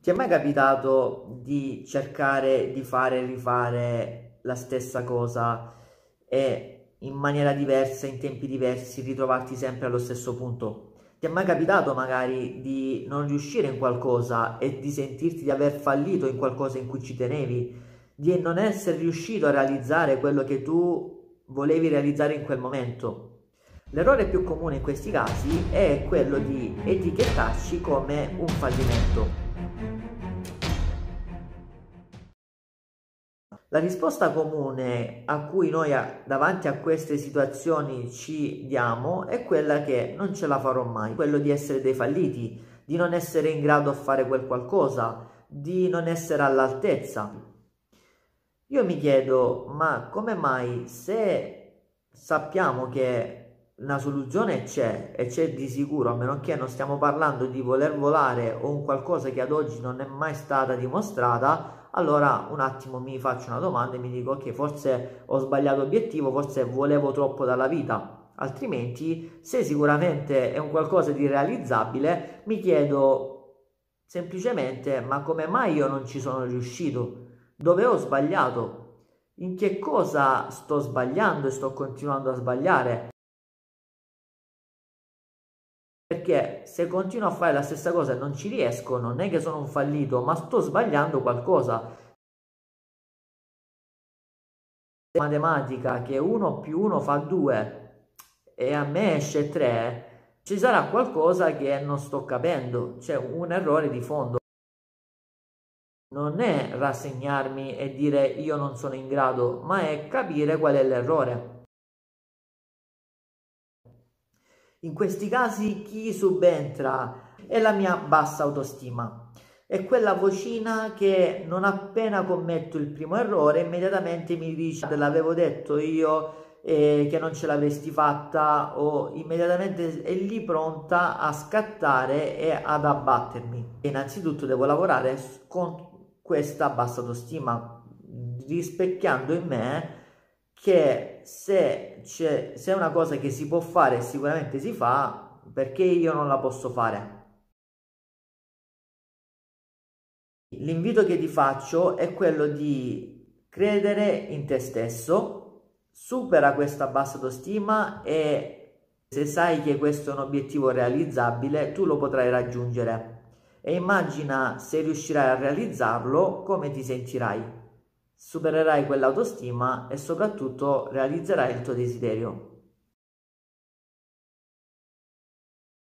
Ti è mai capitato di cercare di fare e rifare la stessa cosa e in maniera diversa, in tempi diversi, ritrovarti sempre allo stesso punto? Ti è mai capitato magari di non riuscire in qualcosa e di sentirti di aver fallito in qualcosa in cui ci tenevi, di non essere riuscito a realizzare quello che tu volevi realizzare in quel momento? L'errore più comune in questi casi è quello di etichettarci come un fallimento. La risposta comune a cui noi davanti a queste situazioni ci diamo è quella che non ce la farò mai, quello di essere dei falliti, di non essere in grado a fare quel qualcosa, di non essere all'altezza. Io mi chiedo, ma come mai se sappiamo che una soluzione c'è e c'è di sicuro, a meno che non stiamo parlando di voler volare o un qualcosa che ad oggi non è mai stata dimostrata, allora un attimo mi faccio una domanda e mi dico ok, forse ho sbagliato obiettivo, forse volevo troppo dalla vita. Altrimenti, se sicuramente è un qualcosa di realizzabile, mi chiedo semplicemente ma come mai io non ci sono riuscito? Dove ho sbagliato? In che cosa sto sbagliando e sto continuando a sbagliare? Perché se continuo a fare la stessa cosa e non ci riesco, non è che sono un fallito, ma sto sbagliando qualcosa. Matematica che 1 più 1 fa 2 e a me esce 3, ci sarà qualcosa che non sto capendo, c'è un errore di fondo. Non è rassegnarmi e dire io non sono in grado, ma è capire qual è l'errore. In questi casi chi subentra è la mia bassa autostima. È quella vocina che non appena commetto il primo errore immediatamente mi dice te l'avevo detto io eh, che non ce l'avresti fatta o immediatamente è lì pronta a scattare e ad abbattermi. Innanzitutto devo lavorare con questa bassa autostima rispecchiando in me che se, se è una cosa che si può fare sicuramente si fa, perché io non la posso fare? L'invito che ti faccio è quello di credere in te stesso, supera questa bassa autostima e se sai che questo è un obiettivo realizzabile, tu lo potrai raggiungere. E immagina se riuscirai a realizzarlo, come ti sentirai supererai quell'autostima e soprattutto realizzerai il tuo desiderio.